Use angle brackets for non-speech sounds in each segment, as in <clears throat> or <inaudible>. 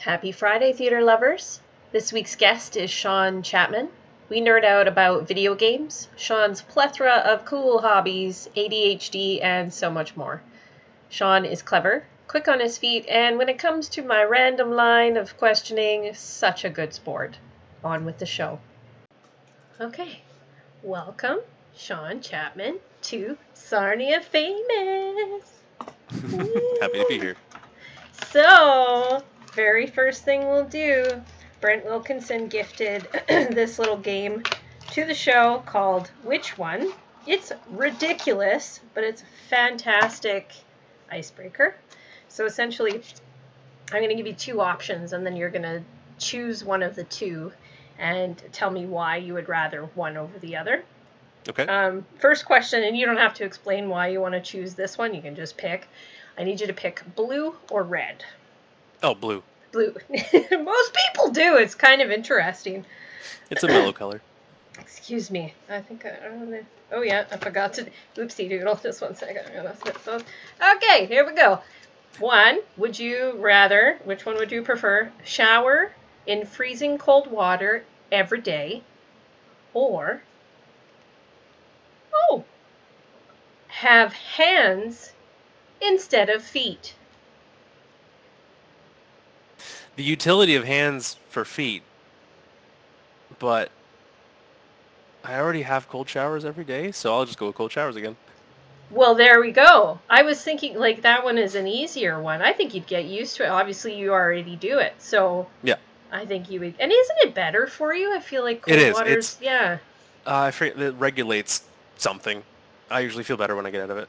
Happy Friday, theater lovers. This week's guest is Shawn Chapman. We nerd out about video games, Shawn's plethora of cool hobbies, ADHD, and so much more. Shawn is clever, quick on his feet, and when it comes to my random line of questioning, such a good sport. On with the show. Okay, welcome, Shawn Chapman, to Sarnia Famous. <laughs> Happy to be here. So, very first thing we'll do, Brent Wilkinson gifted <clears throat> this little game to the show called Which One? It's ridiculous, but it's a fantastic icebreaker. So essentially, I'm going to give you two options, and then you're going to choose one of the two and tell me why you would rather one over the other. Okay. Um, first question, and you don't have to explain why you want to choose this one, you can just pick. I need you to pick blue or red. Oh, blue. Blue. <laughs> Most people do. It's kind of interesting. It's a mellow color. <clears throat> Excuse me. I think I, I don't know. Oh yeah, I forgot to. Oopsie doodle. <laughs> Just one second. I'm gonna skip those. Okay, here we go. One. Would you rather? Which one would you prefer? Shower in freezing cold water every day, or oh, have hands instead of feet. The utility of hands for feet, but I already have cold showers every day, so I'll just go with cold showers again. Well, there we go. I was thinking like that one is an easier one. I think you'd get used to it. Obviously, you already do it, so Yeah. I think you would. And isn't it better for you? I feel like cold It is. water's yeah, Uh, I forget it regulates something. I usually feel better when I get out of it.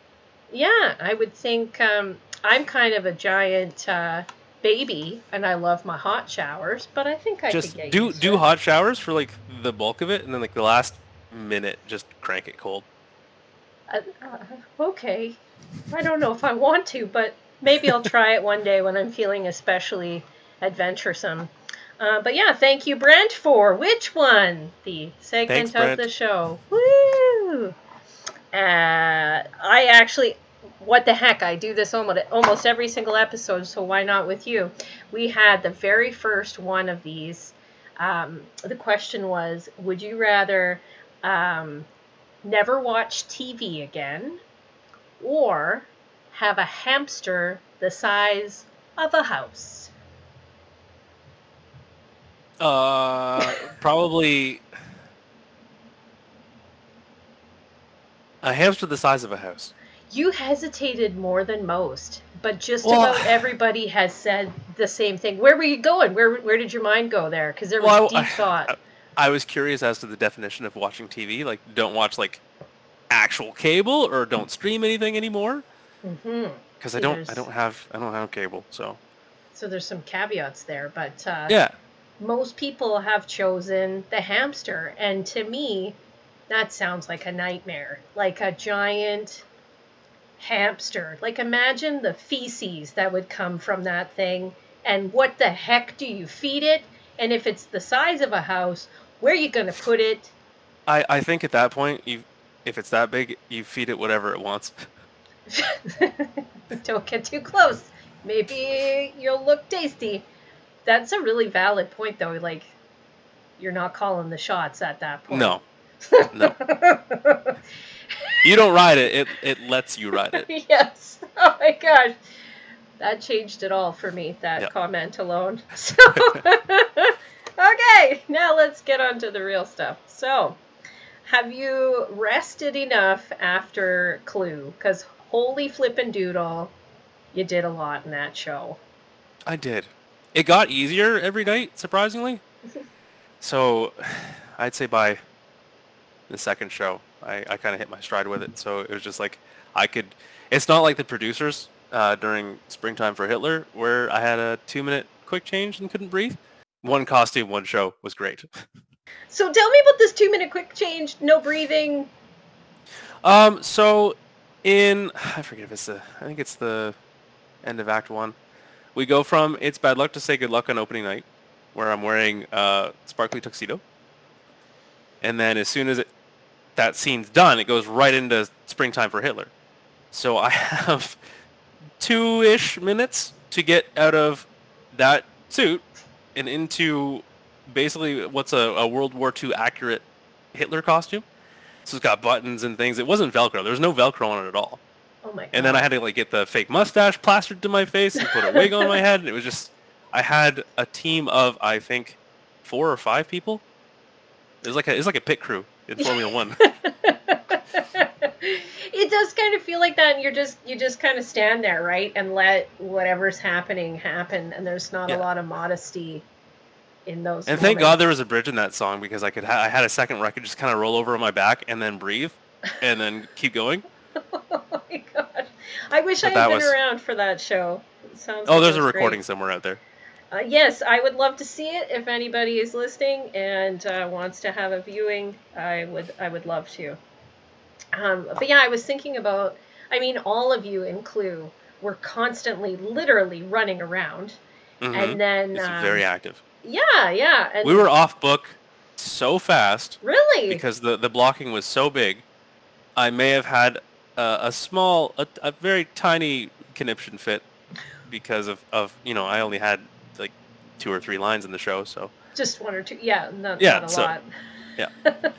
yeah. I would think um, I'm kind of a giant uh, baby, and I love my hot showers, but I think I just could get do do it. hot showers for like the bulk of it, and then like the last minute, just crank it cold. Uh, uh, okay. I don't know if I want to, but maybe I'll try it one day when I'm feeling especially adventuresome. Uh, but yeah, thank you, Brent, for which one? The segment Thanks, of Brent. the show. Woo! Uh, I actually, what the heck? I do this almost every single episode, so why not with you? We had the very first one of these. Um, the question was, would you rather um, never watch TV again, or have a hamster the size of a house. Uh, probably a hamster the size of a house. You hesitated more than most, but just Well- about everybody has said the same thing. Where were you going? Where where did your mind go there? Because there was Well, deep I- thought. I was curious as to the definition of watching TV. Like, don't watch like actual cable or don't stream anything anymore. Because I don't, I don't have, I don't have cable. So So there's some caveats there, but uh, yeah, most people have chosen the hamster, and to me, that sounds like a nightmare. Like a giant hamster. Like imagine the feces that would come from that thing, and what the heck do you feed it? And if it's the size of a house, where are you gonna put it? I, I think at that point, you, if it's that big, you feed it whatever it wants. <laughs> Don't get too close. Maybe you'll look tasty. That's a really valid point, though. Like, you're not calling the shots at that point. No, <laughs> no, <laughs> you don't ride it. It, it lets you ride it. <laughs> yes. Oh my gosh. That changed it all for me, that Yep. comment alone. <laughs> So, <laughs> okay, now let's get on to the real stuff. So, have you rested enough after Clue? Because holy flippin' doodle, you did a lot in that show. I did. It got easier every night, surprisingly. so, <sighs> I'd say by the second show, I, I kind of hit my stride with it. So it was just like I could. It's not like the producers uh, during Springtime for Hitler, where I had a two-minute quick change and couldn't breathe. One costume, one show was great. <laughs> So, tell me about this two minute quick change, no breathing. Um, so in <sighs> I forget if it's the I think it's the end of Act One. We go from it's bad luck to say good luck on opening night, where I'm wearing a sparkly tuxedo, and then as soon as it that scene's done, it goes right into springtime for Hitler. So I <laughs> have two-ish minutes to get out of that suit and into basically what's a, a World War II accurate Hitler costume. So it's got buttons and things. It wasn't Velcro. There was no Velcro on it at all. Oh my god. And then I had to like get the fake mustache plastered to my face and put a wig on my <laughs> head. And it was just, I had a team of I think four or five people. It was like a, it was like a pit crew in Formula One. <laughs> it does kind of feel like that and you're just you just kind of stand there right and let whatever's happening happen and there's not Yeah. a lot of modesty in those And thank God there was a bridge in that song because I could ha- I had a second where I could just kind of roll over on my back and then breathe and then keep going. <laughs> oh my god i wish But i had been was- around for that show sounds Oh, like there's a was great. recording somewhere out there. Uh, yes, I would love to see it. If anybody is listening and uh, wants to have a viewing, I would I would love to. Um, but yeah, I was thinking about. I mean, all of you in Clue were constantly, literally running around, Mhm. and then It's um, very active. yeah, yeah, and We were off book so fast really because the, the blocking was so big. I may have had a, a small, a, a very tiny conniption fit because of, of, you know, I only had like two or three lines in the show, so. just one or two. Yeah, not, Yeah, not a so- lot. yeah.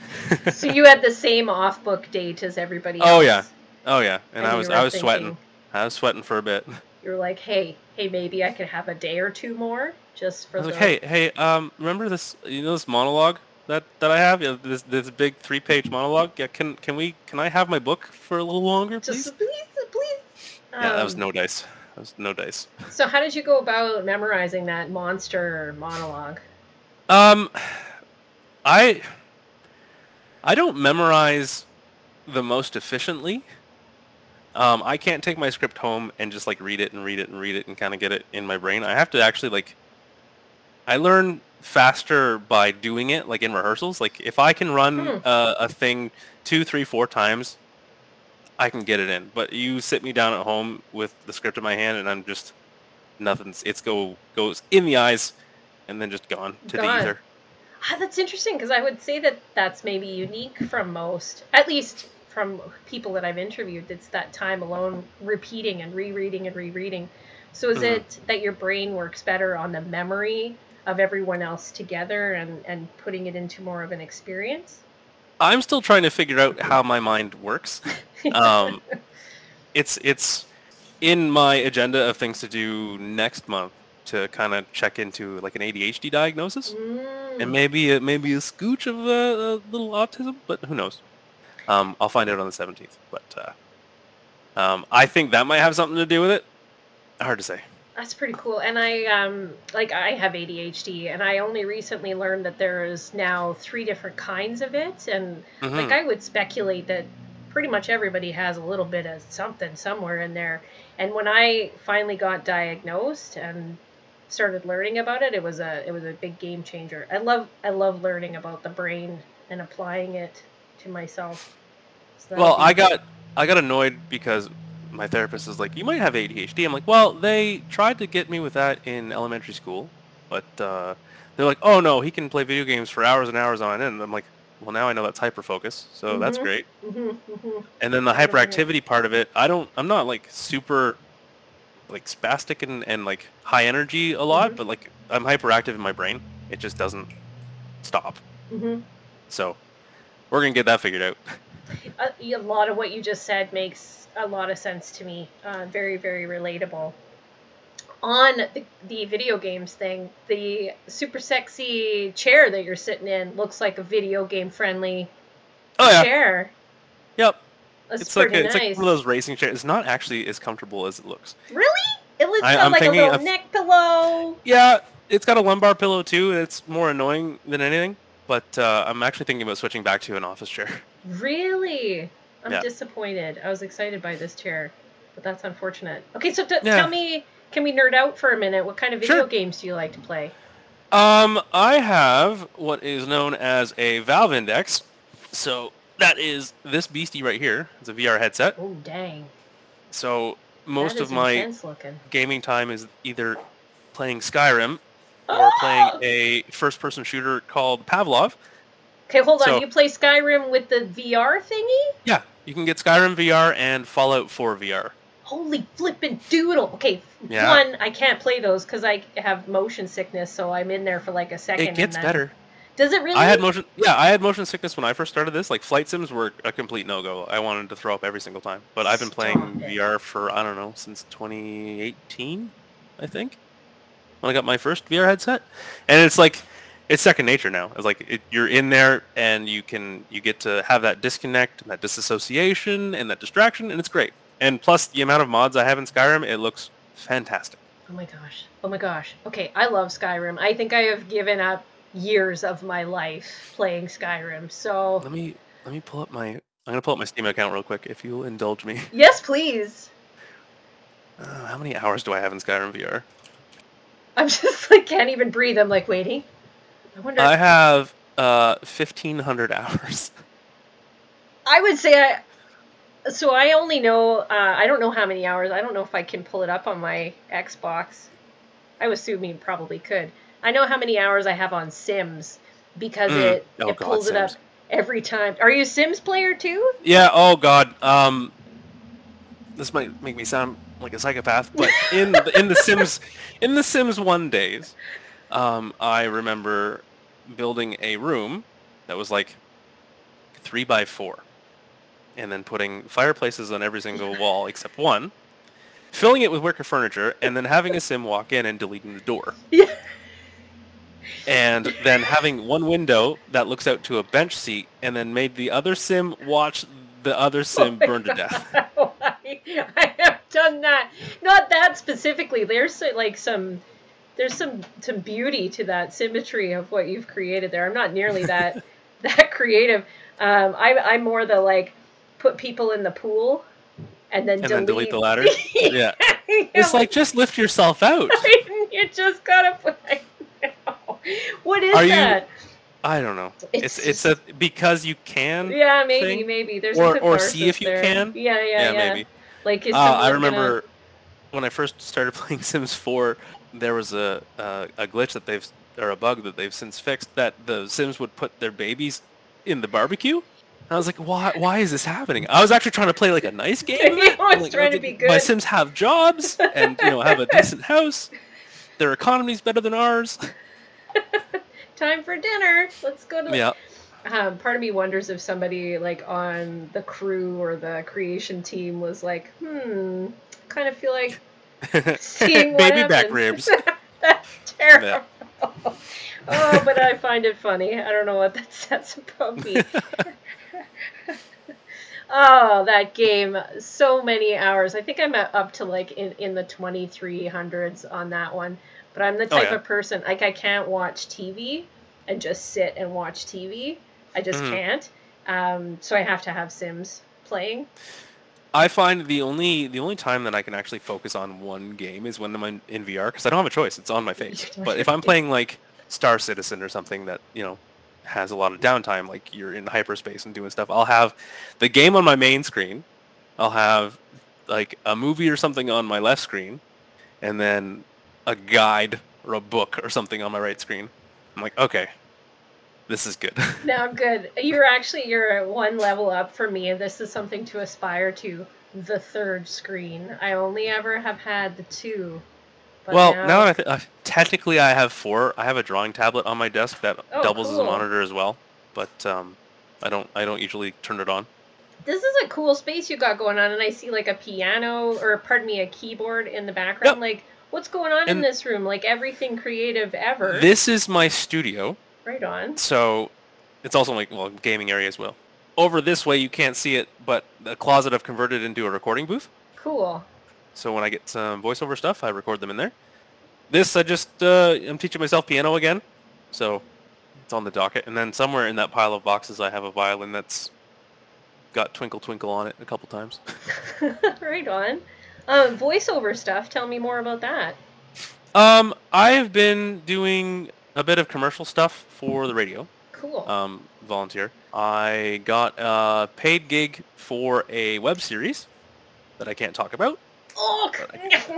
<laughs> so you had the same off book date as everybody else. Oh, yeah. Oh yeah, and, I was I was thinking- sweating. I was sweating for a bit. You're like, hey, hey, maybe I could have a day or two more just for I was the. like, hey, hey, um, remember this? You know this monologue that that I have? Yeah, this this big three page monologue. Yeah, can can we? Can I have my book for a little longer, please? Just please, please. yeah, that was Um, no dice. No dice. So how did you go about memorizing that monster monologue? Um, I I don't memorize the most efficiently. Um, I can't take my script home and just like read it and read it and read it and kind of get it in my brain. I have to actually like. I learn faster by doing it, like in rehearsals. Like if I can run Hmm. uh, a thing two, three, four times, I can get it in. But you sit me down at home with the script in my hand, and I'm just nothing's. It's go goes in the eyes, and then just gone to Gone. the ether. Ah, that's interesting because I would say that that's maybe unique from most, at least from people that I've interviewed. It's that time alone, repeating and rereading and rereading. So is Mhm. it that your brain works better on the memory of everyone else together and and putting it into more of an experience? I'm still trying to figure out how my mind works. <laughs> Um, it's it's in my agenda of things to do next month to kind of check into like an ADHD diagnosis Mm. and maybe a, maybe a scooch of a, a little autism, but who knows? Um, I'll find out on the 17th. But uh, um, I think that might have something to do with it. Hard to say. That's pretty cool. And I um like I have ADHD and I only recently learned that there is now three different kinds of it and Mhm. like I would speculate that pretty much everybody has a little bit of something somewhere in there. And when I finally got diagnosed and started learning about it, it was a it was a big game changer. I love I love learning about the brain and applying it to myself. So Well, I got I got annoyed because my therapist is like, "You might have ADHD." I'm like, "Well, they tried to get me with that in elementary school, but uh, they're like, "Oh no, he can play video games for hours and hours on end." And I'm like, "Well, now I know that's hyperfocus, so that's Mhm. great." Mhm, mhm. And then the I don't know. hyperactivity part of it, I don't, I'm not like super, like spastic and, and like high energy a lot, Mhm. but like I'm hyperactive in my brain. It just doesn't stop. So we're gonna get that figured out. <laughs> a, a lot of what you just said makes a lot of sense to me. Uh, very, very relatable. On the, the video games thing, the super sexy chair that you're sitting in looks like a video game friendly Oh yeah, chair. yep. That's It's like a, it's nice. like one of those racing chairs. It's not actually as comfortable as it looks. Really? It looks I- like a little of- neck pillow. Yeah, it's got a lumbar pillow too, it's more annoying than anything. But uh, I'm actually thinking about switching back to an office chair. Really? I'm Yeah. disappointed. I was excited by this chair, but that's unfortunate. Okay, so t- Yeah. tell me, can we nerd out for a minute? What kind of video Sure. games do you like to play? Um, I have what is known as a Valve Index. So that is this beastie right here. It's a VR headset. Oh, dang. So most of my gaming time is either playing Skyrim or <laughs> playing a first-person shooter called Pavlov. Okay, hold on. So- you play Skyrim with the VR thingy? Yeah, you can get Skyrim VR and Fallout 4 VR. holy flippin' doodle. Okay, Yeah. one, I can't play those because I have motion sickness, so I'm in there for like a second. It gets better. Does it really? I had motion. Yeah, I had motion sickness when I first started this. Like flight sims were a complete no go. I wanted to throw up every single time. But I've been playing it. VR for I don't know since 2018, I think, when I got my first VR headset, and it's like it's second nature now. It's like it, you're in there and you can you get to have that disconnect and that disassociation and that distraction, and it's great. And plus the amount of mods I have in Skyrim, it looks fantastic. Oh my gosh. Oh my gosh. Okay, I love Skyrim. I think I have given up years of my life playing Skyrim. So, Let me let me pull up my. I'm gonna pull up my Steam account real quick if you'll indulge me. yes, please. Uh, how many hours do I have in Skyrim VR? I'm <laughs> just like can't even breathe. I'm like waiting. I wonder. I have uh 1500 hours. <laughs> I would say I. So I only know. Uh, I don't know how many hours. I don't know if I can pull it up on my Xbox. I assume you probably could. I know how many hours I have on Sims because Mm. it Oh it God, pulls it up every time. Are you a Sims player too? Yeah. Oh God. Um, this might make me sound like a psychopath, but in the, in the Sims in the Sims One days, um, I remember building a room that was like three by four, and then putting fireplaces on every single <laughs> wall except one, filling it with wicker furniture, and then having a Sim walk in and deleting the door. Yeah. and then having one window that looks out to a bench seat, and then made the other sim watch the other <laughs> sim Oh burn to death. <laughs> <laughs> I, have done that. Not that specifically. There's like some there's some some beauty to that symmetry of what you've created there. I'm not nearly that <laughs> that creative. Um, I I'm more the like put people in the pool and then And delete. then delete the ladder. Yeah, <laughs> Yeah, it's like just lift yourself out. you just gotta put. I know. What is Are you- that? I don't know. It's It's it's a because you can. Yeah, maybe, thing? maybe. There's Or- or see if you there. can? Yeah, yeah, yeah. maybe. Like, is Uh, I someone gonna- remember when I first started <laughs> playing Sims 4, there was a, a a glitch that they've or a bug that they've since fixed that the Sims would put their babies in the barbecue. And I was like, why why is this happening? I was actually trying to play like a nice <laughs> game. I was like, trying to "Okay, be My. Sims have jobs and you know have a decent <laughs> house. Their economy's better than ours. time for dinner. Let's go to. The... Yeah. Um, part of me wonders if somebody like on the crew or the creation team was like, hmm, kind of feel like <laughs> seeing what Baby back ribs. <laughs> That's terrible. oh, but I find it funny. I don't know what that <laughs> says about me. Oh, that game! So many hours. I think I'm up to like in, in the 2300s on that one. But I'm the Oh, type yeah. of person like I can't watch TV and just sit and watch TV. I just Mhm. can't. Um, so I have to have Sims playing. I find the only the only time that I can actually focus on one game is when I'm in, in VR because I don't have a choice. It's on my <laughs> face. But if I'm playing like Star Citizen or something that you know has a lot of downtime, like you're in hyperspace and doing stuff, I'll have the game on my main screen. I'll have like a movie or something on my left screen, and then a guide or a book or something on my right screen. I'm like, okay, this is good. <laughs> Now, good. You're actually you're one level up for me, and this is something to aspire to. The third screen. I only ever have had the two. Well, now, I th- uh, technically I have four. I have a drawing tablet on my desk that Oh, doubles as a monitor as well, but um, I don't I don't usually turn it on. this is a cool space you got going on, and I see like a piano or pardon me, a keyboard in the background. Yep. Like, what's going on in this room? Like everything creative ever. This is my studio, right on. so it's also like well gaming area as well. Over this way you can't see it, but the closet I've converted into a recording booth. Cool. So when I get some voiceover stuff, I record them in there. This I just uh, I'm teaching myself piano again, so it's on the docket. And then somewhere in that pile of boxes, I have a violin that's got Twinkle Twinkle on it a couple times. <laughs> <laughs> right on. Um, voiceover stuff. Tell me more about that. Um, I've been doing a bit of commercial stuff for the radio. Cool. Um, volunteer. I got a paid gig for a web series that I can't talk about. oh,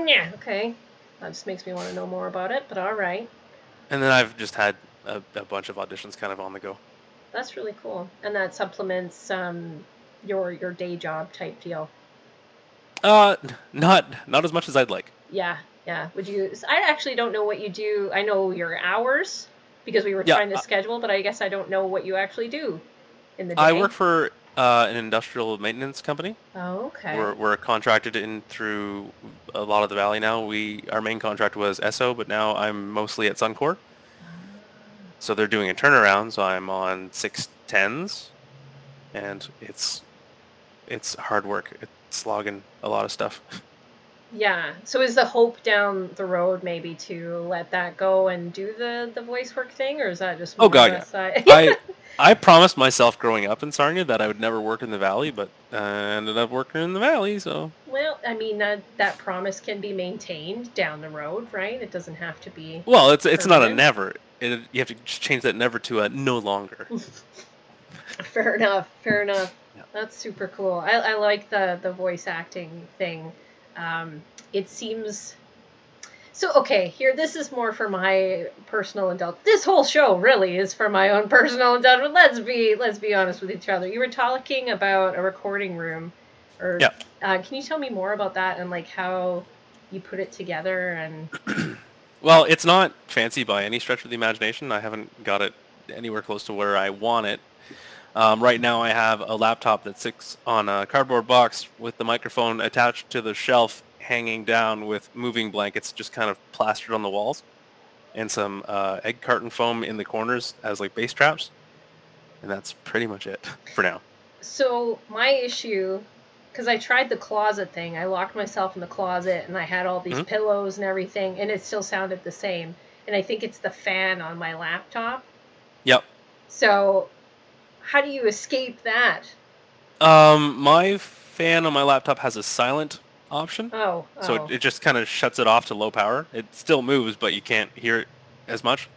yeah. Okay. That just makes me want to know more about it. But all right. And then I've just had a, a bunch of auditions kind of on the go. That's really cool. And that supplements um, your your day job type deal. Uh, not not as much as I'd like. Yeah, yeah. Would you? I actually don't know what you do. I know your hours because we were Yeah, trying to schedule, but I guess I don't know what you actually do in the day. I work for uh, an industrial maintenance company. Oh, okay. We're, we're contracted in through a lot of the valley now. We our main contract was Esso, but now I'm mostly at Suncor. So they're doing a turnaround. So I'm on six tens, and it's it's hard work. It's logging a lot of stuff. <laughs> Yeah. So is the hope down the road maybe to let that go and do the the voice work thing, or is that just Oh, God, yeah. side? I <laughs> I promised myself growing up in Sarnia that I would never work in the valley, but uh, ended up working in the valley. So well, I mean that that promise can be maintained down the road, right? It doesn't have to be. well, it's it's not a never. It, you have to just change that never to a no longer. <laughs> Fair enough. Fair enough. Yeah. That's super cool. I, I like the the voice acting thing. Um, it seems so. Okay, here this is more for my personal indulgence. This whole show really is for my own personal indulgence. Let's be let's be honest with each other. You were talking about a recording room, or Yeah. uh, can you tell me more about that and like how you put it together and <clears throat> Well, it's not fancy by any stretch of the imagination. I haven't got it anywhere close to where I want it. Um, right now, I have a laptop that sits on a cardboard box with the microphone attached to the shelf, hanging down with moving blankets just kind of plastered on the walls, and some uh, egg carton foam in the corners as like bass traps. And that's pretty much it <laughs> for now. So my issue, because I tried the closet thing, I locked myself in the closet and I had all these Mhm. pillows and everything, and it still sounded the same. And I think it's the fan on my laptop. Yep. So, how do you escape that? Um, my fan on my laptop has a silent option. Oh, So oh. it, it just kind of shuts it off to low power. It still moves, but you can't hear it as much.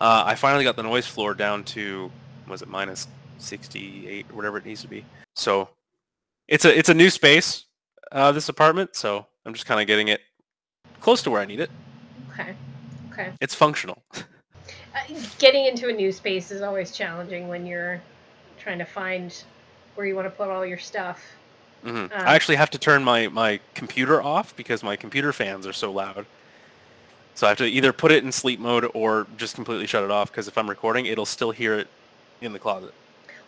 Uh, I finally got the noise floor down to was it minus 68 or whatever it needs to be. So it's a it's a new space, uh, this apartment. So I'm just kind of getting it close to where I need it. okay, okay. It's functional. <laughs> Uh, getting into a new space is always challenging when you're trying to find where you want to put all your stuff. hmm Ah. I actually have to turn my my computer off because my computer fans are so loud. So I have to either put it in sleep mode or just completely shut it off because if I'm recording, it'll still hear it in the closet,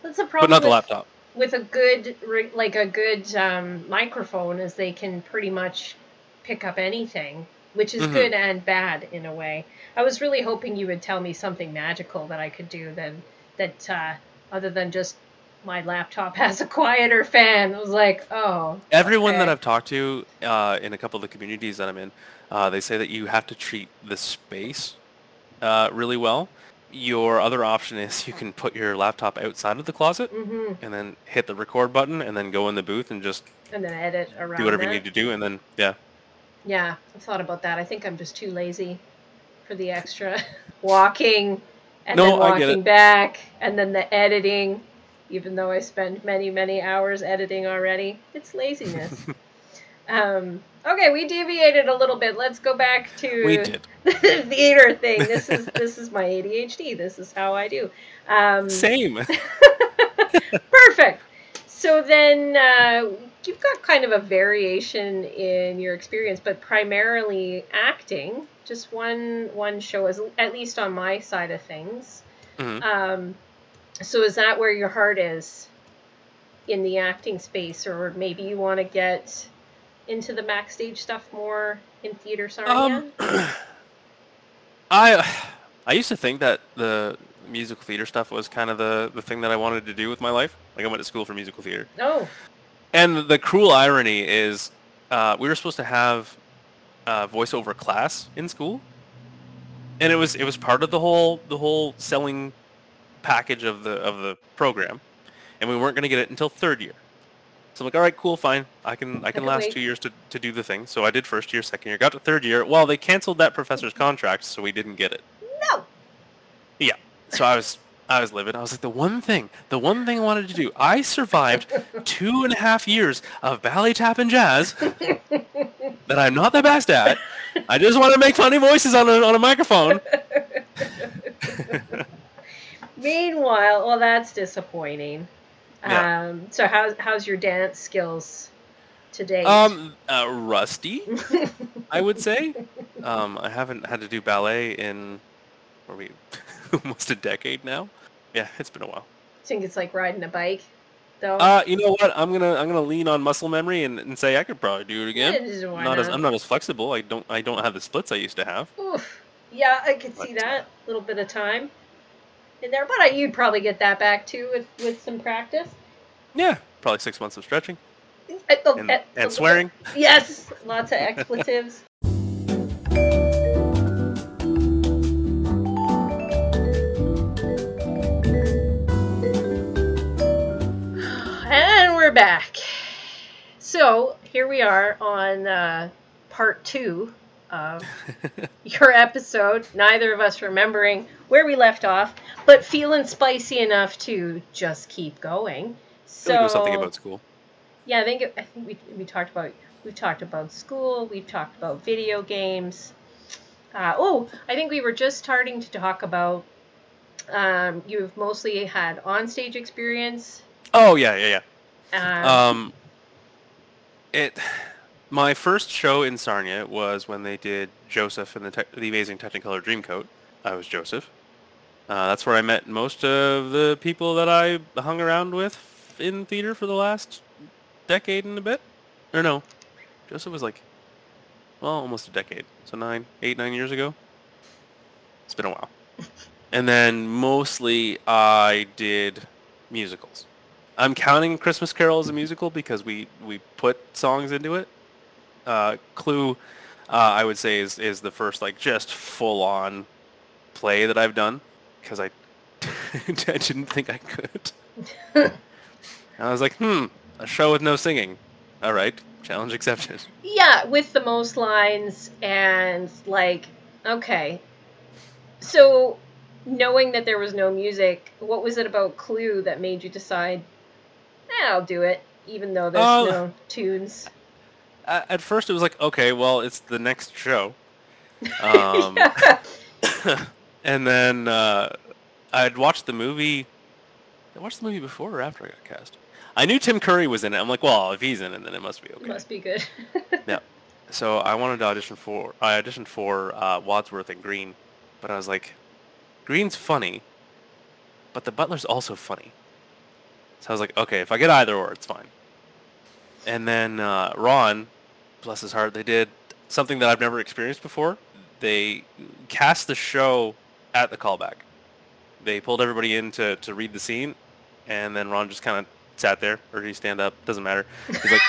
That's the but not the with- laptop. with a good like a good um, microphone is they can pretty much pick up anything which is Mhm. good and bad in a way i was really hoping you would tell me something magical that i could do then that uh, other than just my laptop <laughs> has a quieter fan i was like oh Everyone that. I've talked to uh, in a couple of the communities that I'm in, uh, they say that you have to treat the space uh, really well. Your other option is you can put your laptop outside of the closet hmm and then hit the record button and then go in the booth and just and then edit around do whatever you need to do and then yeah. yeah i've thought about that i think i'm just too lazy for the extra <laughs> walking and No, then walking back and then the editing even though i spend many many hours editing already it's laziness. <laughs> Um, okay we deviated a little bit. Let's go back to <laughs> the theater thing. This is this is my adhd this is how i do. Um, Same. <laughs> Perfect. So then uh, you've got kind of a variation in your experience, but primarily acting. Just one one show, is at least on my side of things. Mhm. Um, so is that where your heart is in the acting space, or maybe you want to get into the backstage stuff more in theater Sarnia? Um, <clears throat> I I used to think that the musical theater stuff was kind of the the thing that I wanted to do with my life. Like I went to school for musical theater. oh, And the cruel irony is, uh, we were supposed to have uh, voiceover class in school, and it was it was part of the whole the whole selling package of the of the program, and we weren't going to get it until third year. So I'm like, all right, cool, fine, I can I can last wait. two years to, to do the thing. So I did first year, second year, got to third year. Well, they canceled that professor's contract, so we didn't get it. no. Yeah. So I was I was livid. I was like, the one thing, the one thing I wanted to do. I survived <laughs> two and a half years of ballet tap and jazz <laughs> that I'm not the best at. I just want to make funny voices on a, on a microphone. <laughs> Meanwhile, well, that's disappointing. Yeah. Um, so how's how's your dance skills to date? Um, uh, rusty, I would say. Um, I haven't had to do ballet in, are we, <laughs> almost a decade now. Yeah, it's been a while. I think it's like riding a bike, though. Uh, you know what? I'm gonna I'm gonna lean on muscle memory and, and say I could probably do it again. Yeah, why not as? I'm not as flexible. I don't I don't have the splits I used to have. Oof. Yeah, I could see But, uh, that. A little bit of time in there, but I, you'd probably get that back too with, with some practice. Yeah, probably six months of stretching Uh, and, uh, and swearing. Yes, lots of <laughs> expletives. Back. So here we are on uh, part two of <laughs> your episode. Neither of us remembering where we left off, but feeling spicy enough to just keep going. I feel like it was So something about school. yeah, I think it, I think we, we talked about we've talked about school, we've talked about video games. Uh, oh, I think we were just starting to talk about. Um, you've mostly had on-stage experience. Oh yeah, yeah, yeah. Um, Um, it. My first show in Sarnia was when they did Joseph and the, Te- the Amazing Technicolor Dreamcoat. I was Joseph. Uh, that's where I met most of the people that I hung around with in theater for the last decade and a bit. Or no, Joseph was like, well, almost a decade. So nine, eight, nine years ago. It's been a while. And then mostly I did musicals. I'm counting Christmas Carol as a musical because we, we put songs into it. Uh, Clue, uh, I would say, is, is the first like just full on play that I've done because I, <laughs> I didn't think I could. <laughs> I was like, hmm, a show with no singing. All right, challenge accepted. yeah, with the most lines and like okay. So knowing that there was no music, what was it about Clue that made you decide, eh, I'll do it, even though there's Uh, no tunes? At first, it was like, okay, well, it's the next show. <laughs> Um, <laughs> and then uh, I'd watched the movie. Did I watched the movie before or after I got cast? I knew Tim Curry was in it. I'm like, well, if he's in it, then it must be okay. Must be good. <laughs> Yeah. So I wanted to audition for. I auditioned for uh, Wadsworth and Green, but I was like, Green's funny, but the Butler's also funny. So I was like, okay, if I get either or, it's fine. And then uh, Ron, bless his heart, they did something that I've never experienced before. They cast the show at the callback. They pulled everybody in to, to read the scene, and then Ron just kind of sat there, or did he stand up? Doesn't matter. He's like,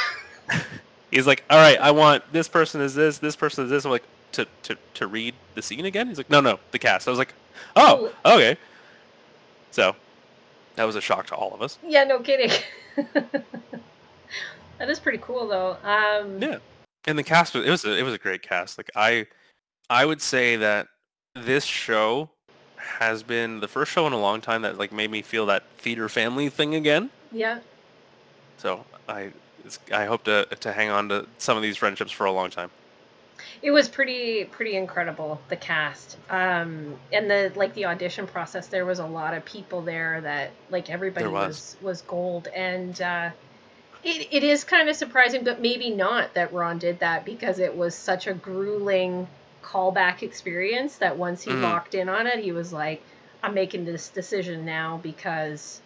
<laughs> he's like, all right, I want this person is this, this person is this. I'm like, to, to, to read the scene again? He's like, no, no, the cast. I was like, oh, okay. So that was a shock to all of us. yeah, no kidding. <laughs> that is pretty cool though. Um, Yeah. And the cast was it was a, it was a great cast. Like I I would say that this show has been the first show in a long time that like made me feel that theater family thing again. yeah. So I I hope to to hang on to some of these friendships for a long time. It was pretty pretty incredible the cast. Um and the like the audition process there was a lot of people there that like everybody was. was. was gold and uh it, it is kind of surprising but maybe not that Ron did that because it was such a grueling callback experience that once he Mhm. locked in on it he was like I'm making this decision now because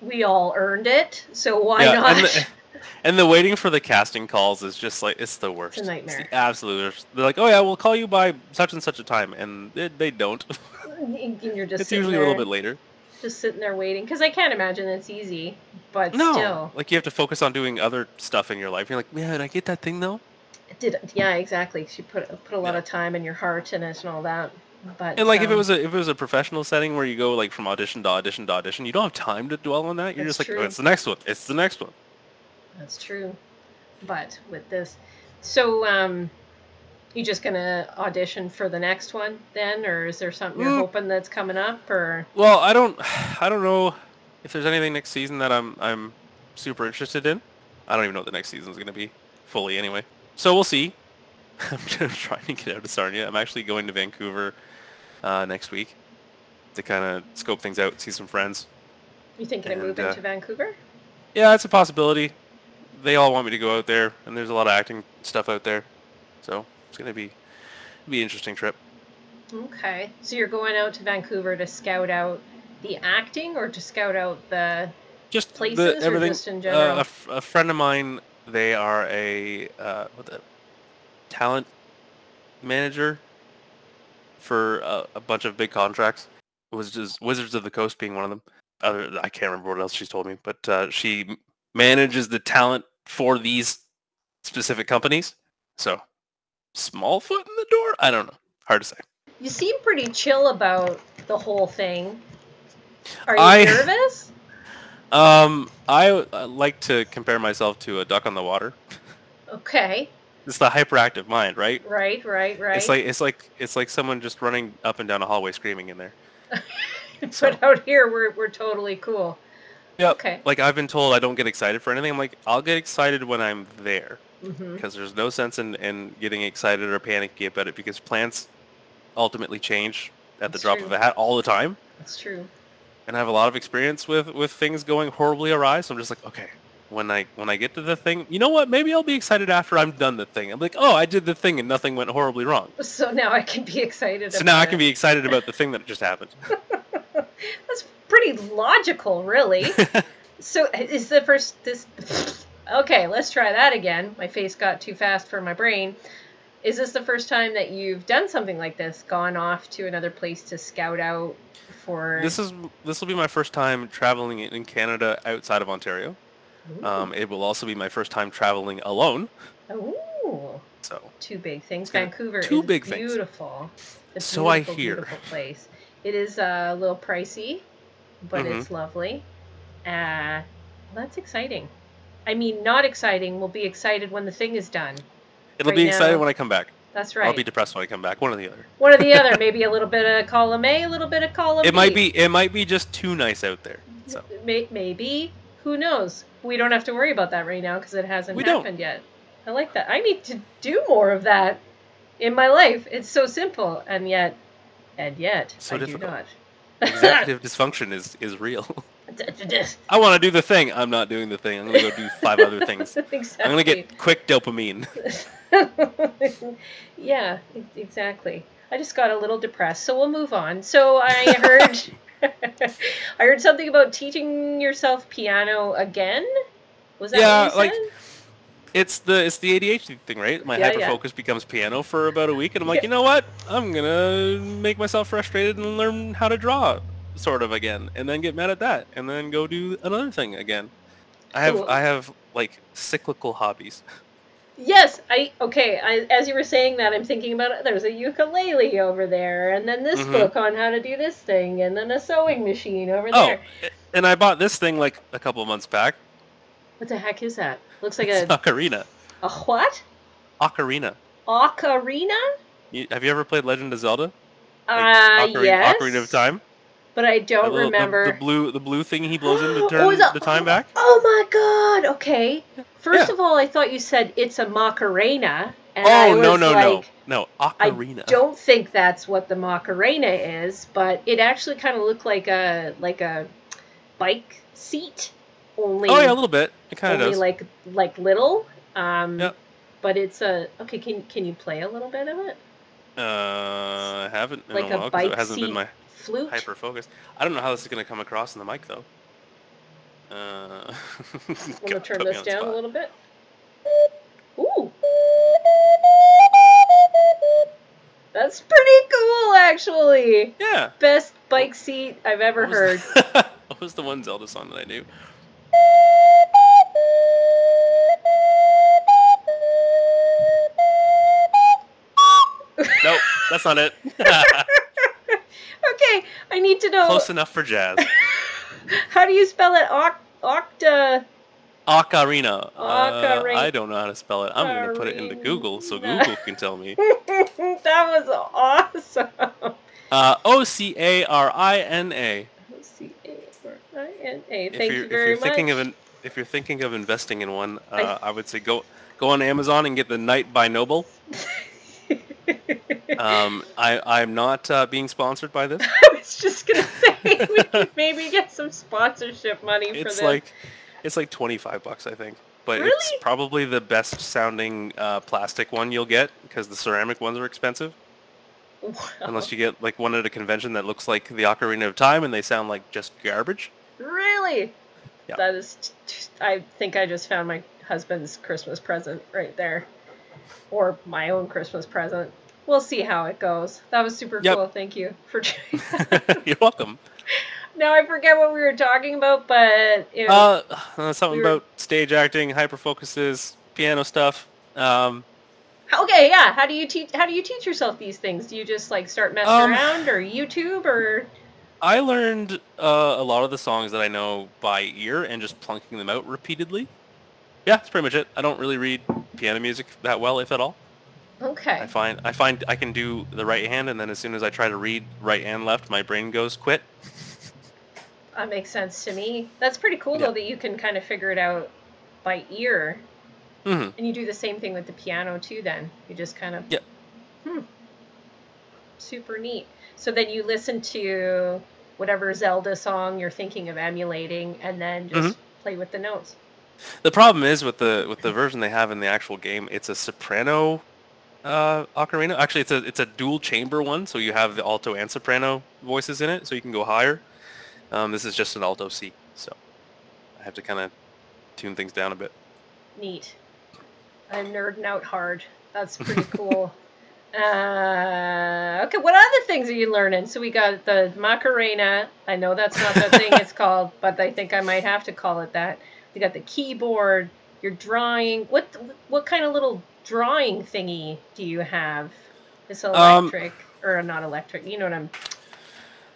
we all earned it so why not <laughs> And the, waiting for the casting calls is just like it's the worst. nightmare. the absolute worst. They're like, "Oh yeah, we'll call you by such and such a time." And they, they don't. <laughs> and you're <laughs> just it's usually a little bit later. just sitting there waiting because I can't imagine it's easy, but No, still, like you have to focus on doing other stuff in your life. You're like, man, did I get that thing though. it did yeah, exactly. She put put a lot Yeah. of time in your heart in it and all that. But And like if it um, was a if it was a professional setting where you go like from audition to audition to audition, you don't have time to dwell on that. You're just like, true. oh, it's the next one. It's the next one. That's true. But with this, so um, you just gonna audition for the next one then, or is there something you're Mm. hoping that's coming up, or Well, I don't <sighs> I don't know if there's anything next season that I'm I'm super interested in. I don't even know what the next season's going to be fully anyway. So we'll see. <laughs> I'm trying to get out of Sarnia. I'm actually going to Vancouver uh, next week to kind of scope things out, see some friends. you thinking of And, moving uh, to Vancouver? Yeah, it's a possibility. They all want me to go out there, and there's a lot of acting stuff out there, so it's gonna be be an interesting trip. Okay. So you're going out to Vancouver to scout out the acting or to scout out the Just places the, or everything. just in uh, general? a, f- a friend of mine, they are a uh, what the talent manager for a, a bunch of big contracts. Was just Wizards of the Coast being one of them. Other, I can't remember what else she's told me, but uh, she manages the talent for these specific companies. So, small foot in the door. I don't know. Hard to say. you seem pretty chill about the whole thing. Are you I- <laughs> nervous? Um, I uh, like to compare myself to a duck on the water. Okay. It's the hyperactive mind, right? Right, right, right. It's like it's like it's like someone just running up and down a hallway screaming in there. <laughs> so- but out here we're we're totally cool. Yep. Okay. Like I've been told I don't get excited for anything. I'm like I'll get excited when I'm there hmm because there's no sense in, in getting excited or panicky about it because plants ultimately change at the drop true. of a hat all the time. That's true. And I have a lot of experience with with things going horribly awry. So I'm just like, okay, when I when I get to the thing, you know what? Maybe I'll be excited after I'm done the thing. I'm like, oh, I did the thing and nothing went horribly wrong. <laughs> So now I can be excited. So now I can be excited about the thing that just happened. <laughs> That's pretty logical, really. <laughs> so is the first this? Okay, let's try that again. My face got too fast for my brain. Is this the first time that you've done something like this? Gone off to another place to scout out for? This is this will be my first time traveling in Canada outside of Ontario. Um, it will also be my first time traveling alone. Ooh, So two big things. Vancouver two is big things. beautiful. It's a So I hear. Place. It is uh, a little pricey, but Mhm. it's lovely. Uh, that's exciting. I mean, not exciting. We'll be excited when the thing is done. it'll Right be exciting now- when I come back. That's right. I'll be depressed when I come back. One or the other. One or the other. <laughs> Maybe a little bit of column A, a little bit of column It might be it might be just too nice out there. So <laughs> maybe. Who knows? We don't have to worry about that right now because it hasn't We don't. happened yet. I like that. I need to do more of that in my life. It's so simple, and yet, and yet, So I difficult. do not. <laughs> executive dysfunction is is real. <laughs> I want to do the thing. I'm not doing the thing. I'm gonna go do five other <laughs> things. I'm gonna get quick dopamine. yeah, exactly. I just got a little depressed, so we'll move on. So I heard, I heard something about teaching yourself piano again. Was that Yeah, what you like- said? It's the it's the ADHD thing, right? My Yeah, hyper yeah. focus becomes piano for about a week, and I'm like, you know what? I'm gonna make myself frustrated and learn how to draw, sort of again, and then get mad at that, and then go do another thing again. I have Cool. I have like cyclical hobbies. Yes, I okay. I, as you were saying that, I'm thinking about it. There's a ukulele over there, and then this Mhm. book on how to do this thing, and then a sewing machine over Oh, there. and I bought this thing like a couple of months back. What the heck is that? Looks like It's a Ocarina. a what? Ocarina. Ocarina? You, have you ever played Legend of Zelda? Uh, Ocarina, yes. Ocarina of Time. But I don't little- remember. the, blue the blue thing he blows in to <gasps> Oh, turn is that- the time back. Oh my god! Okay. First Yeah. of all, I thought you said it's a Macarena. And oh I no no like, no no Ocarina. I don't think that's what the Macarena is, but it actually kind of looked like a like a bike seat, only Oh yeah, a little bit. It kind of does. like like little. Um, Yep. But it's a okay. Can can you play a little bit of it? Uh, I haven't in Like a a while it hasn't been my Flute. hyper focus. I don't know how this is gonna come across in the mic though. Uh, <laughs> I'm gonna turn this down a little bit. Ooh. That's pretty cool, actually. Yeah. Best bike seat I've ever What heard. the- <laughs> what was the one Zelda song that I knew? Nope, that's not it. <laughs> okay, I need to know Close enough for jazz. <laughs> how do you spell it? Oct- octa. Ocarina. Uh, Ocarina. I don't know how to spell it. I'm gonna put it into Google so Google can tell me. <laughs> that was awesome. Uh, O C A R I N A. C-A-R-I-N-A. If Thank you're you if very you're thinking much. of an if you're thinking of investing in one, I- uh, I would say go go on Amazon and get the Knight by Noble. Um, I I'm not uh, being sponsored by this. <laughs> I was just gonna say we could <laughs> maybe get some sponsorship money for It's this. like it's like 25 bucks I think. but it's probably the best sounding uh, plastic one you'll get because the ceramic ones are expensive. Wow. Unless you get like one at a convention that looks like the Ocarina of Time and they sound like just garbage. Really? Yeah. That is. t- t- I think I just found my husband's Christmas present right there, or my own Christmas present. We'll see how it goes. That was super Yep. cool. Thank you for. doing <laughs> You're welcome. now I forget what we were talking about, but know, Uh, uh, something we were- about stage acting, hyper focuses, piano stuff. Um, okay, yeah. How do you teach? How do you teach yourself these things? Do you just like start messing Um, around, or YouTube, or I learned uh, a lot of the songs that I know by ear and just plunking them out repeatedly. Yeah, that's pretty much it. I don't really read piano music that well, if at all. okay? I find I find I can do the right hand, and then as soon as I try to read right and left, my brain goes quit. That makes sense to me. That's pretty cool Yeah. though that you can kind of figure it out by ear. hmm And you do the same thing with the piano too then. You just kind of Yep. Hmm. Super neat. So then you listen to whatever Zelda song you're thinking of emulating and then just Mm-hmm. play with the notes. The problem is with the with the version they have in the actual game, it's a soprano uh, ocarina. Actually, it's a it's a dual chamber one, so you have the alto and soprano voices in it, so you can go higher. Um, this is just an alto C, so I have to kind of tune things down a bit. Neat. I'm nerding out hard. That's pretty <laughs> cool. Uh, okay, what other things are you learning? So we got the Macarena. I know that's not the thing it's <laughs> called, but I think I might have to call it that. We got the keyboard. You're drawing. What what kind of little drawing thingy do you have? It's Um, electric or not electric? You know what I'm.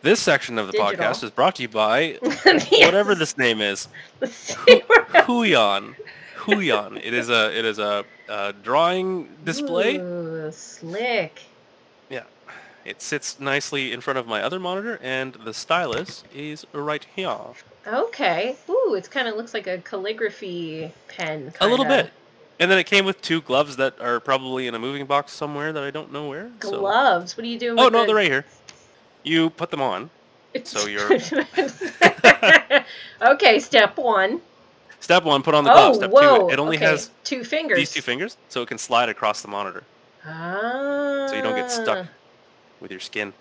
This section of the Digital. podcast is brought to you by <laughs> Yes. whatever this name is, Let's see where- Huion. Huion. It is a it is a, a drawing display. Ooh, slick. Yeah. It sits nicely in front of my other monitor, and the stylus is right here. Okay. Ooh, it kind of looks like a calligraphy pen. A little bit. And then it came with two gloves that are probably in a moving box somewhere that I don't know where. so- Gloves. What are you doing? Oh no, the... they're right here. You put them on. so you're- <laughs> <laughs> okay, step one. Step one, put on the oh, glove. Step whoa. two, it only okay. has two fingers. these two fingers, so it can slide across the monitor Ah. so you don't get stuck with your skin.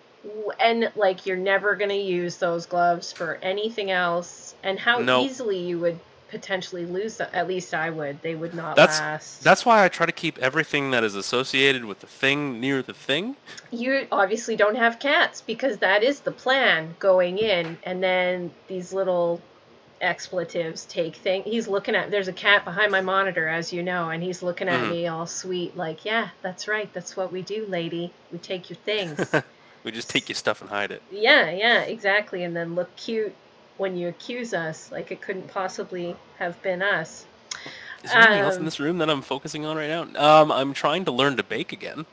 And like you're never gonna use those gloves for anything else. And how No. easily you would potentially lose them. At least I would. They would not That's- last. That's why I try to keep everything that is associated with the thing near the thing. You obviously don't have cats because that is the plan going in, and then these little expletives take thing. He's looking at. There's a cat behind my monitor, as you know, and he's looking at Mhm. me all sweet, like, "Yeah, that's right. That's what we do, lady. We take your things." <laughs> We just take your stuff and hide it. yeah, yeah, exactly, and then look cute when you accuse us, like it couldn't possibly have been us. Is there anything else in Um, this room that I'm focusing on right now? Um, I'm trying to learn to bake again.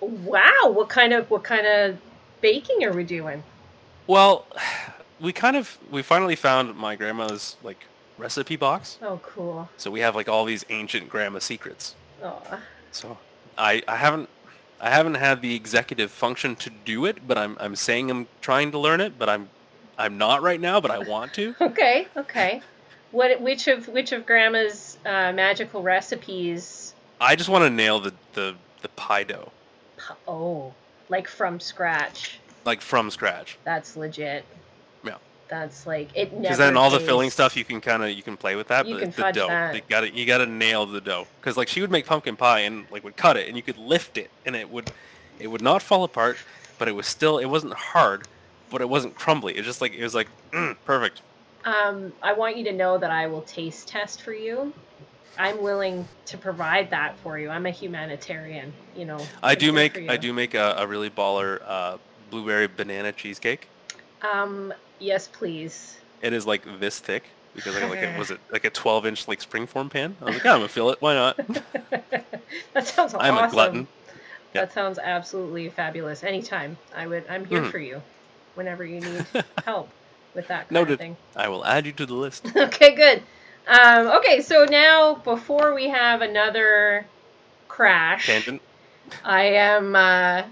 Wow, what kind of what kind of baking are we doing? Well, <sighs> we kind of we finally found my grandma's like recipe box. Oh, cool. So we have like all these ancient grandma secrets. Oh, So I I haven't I haven't had the executive function to do it, but I'm I'm saying I'm trying to learn it, but I'm I'm not right now, but I want to. <laughs> Okay, okay. What which of which of grandma's uh, magical recipes I just want to nail the the the pie dough oh, like from scratch. like from scratch. That's legit. That's like it never Because then all the filling stuff you can kind of you can play with that, You but the dough that. you got to you got to nail the dough. Because like she would make pumpkin pie and like would cut it and you could lift it and it would it would not fall apart, but it was still it wasn't hard, but it wasn't crumbly. It just like it was like mm, perfect. Um, I want you to know that I will taste test for you. I'm willing to provide that for you. I'm a humanitarian, you know. I do make I do make a, a really baller uh, blueberry banana cheesecake. Um, yes, please. It is like this thick because I like a, was it <laughs> like a 12 inch like springform pan? I was like, yeah, I'm gonna fill it. Why not? <laughs> that sounds I'm awesome. a glutton. Yeah. That sounds absolutely fabulous. Anytime, I would. I'm here Mhm. for you, whenever you need <laughs> help with that kind Noted. of thing. I will add you to the list. okay, good. Um, okay, so now before we have another crash, Tangent. I am. Uh,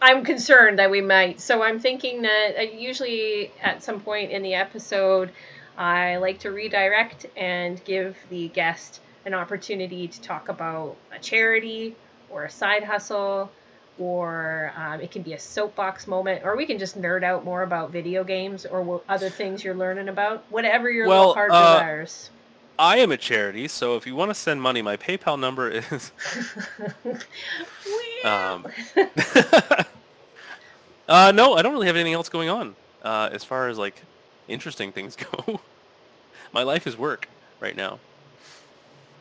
I'm concerned that we might. So I'm thinking that uh, usually at some point in the episode, I like to redirect and give the guest an opportunity to talk about a charity or a side hustle, or um, it can be a soapbox moment, or we can just nerd out more about video games or other things you're learning about, whatever your Well, little heart uh, desires. I am a charity, so if you want to send money, my PayPal number is. <laughs> Um, <laughs> <laughs> uh, no, I don't really have anything else going on uh, as far as like interesting things <laughs> go. my life is work right now.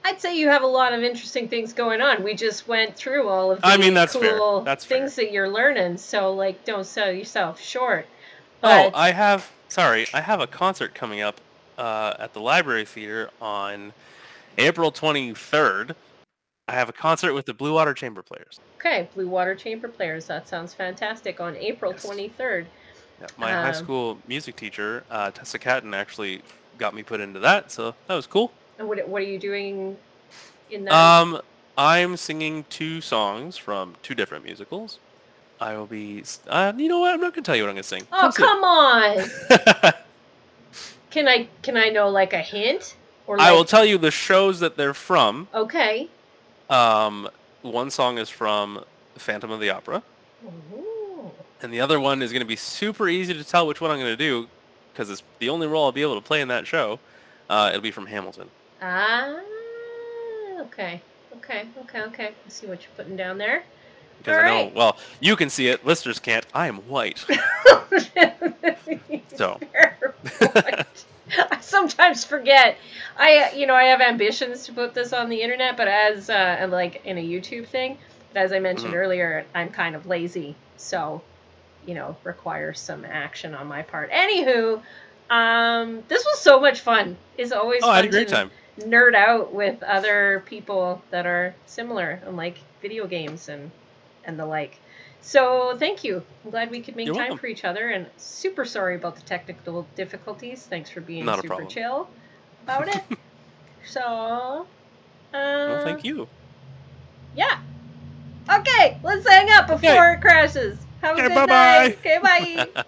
I'd say you have a lot of interesting things going on. We just went through all of the I mean, cool That's fair. things that you're learning. So like, don't sell yourself short. Oh, I have. Sorry, I have a concert coming up uh, at the Library Theater on April 23rd. I have a concert with the Blue Water Chamber Players. Okay, Blue Water Chamber Players. That sounds fantastic. On April Yes. 23rd. Yeah, my high Um, school music teacher, uh, Tessa Catton, actually got me put into that, so that was cool. And what what are you doing in that? Um, I'm singing two songs from two different musicals. I will be. Uh, you know what? I'm not gonna tell you what I'm gonna sing. oh see. come on! <laughs> Can I can I know like a hint or like I will tell you the shows that they're from. okay. Um, one song is from Phantom of the Opera, Ooh. and the other one is gonna be super easy to tell which one I'm gonna do, because it's the only role I'll be able to play in that show. Uh, it'll be from Hamilton. Ah, okay, okay, okay, okay. I see what you're putting down there. Because I know, well, you can see it, listeners can't. I am white. <laughs> So. <laughs> I sometimes forget. I, you know, I have ambitions to put this on the internet, but as uh, like in a YouTube thing, but as I mentioned Mhm. earlier, I'm kind of lazy, so you know, requires some action on my part. Anywho, um, this was so much fun. It's always oh, I had a fun great to time. nerd out with other people that are similar and like video games and and the like. So thank you. I'm glad we could make You're time welcome. for each other and super sorry about the technical difficulties. Thanks for being Not super problem. chill about it. <laughs> so uh Well, thank you. Yeah. Okay, let's hang up before it crashes. Have a Okay, good bye-bye. night. Okay, bye.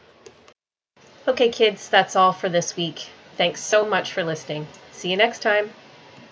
<laughs> okay, kids, that's all for this week. Thanks so much for listening. See you next time.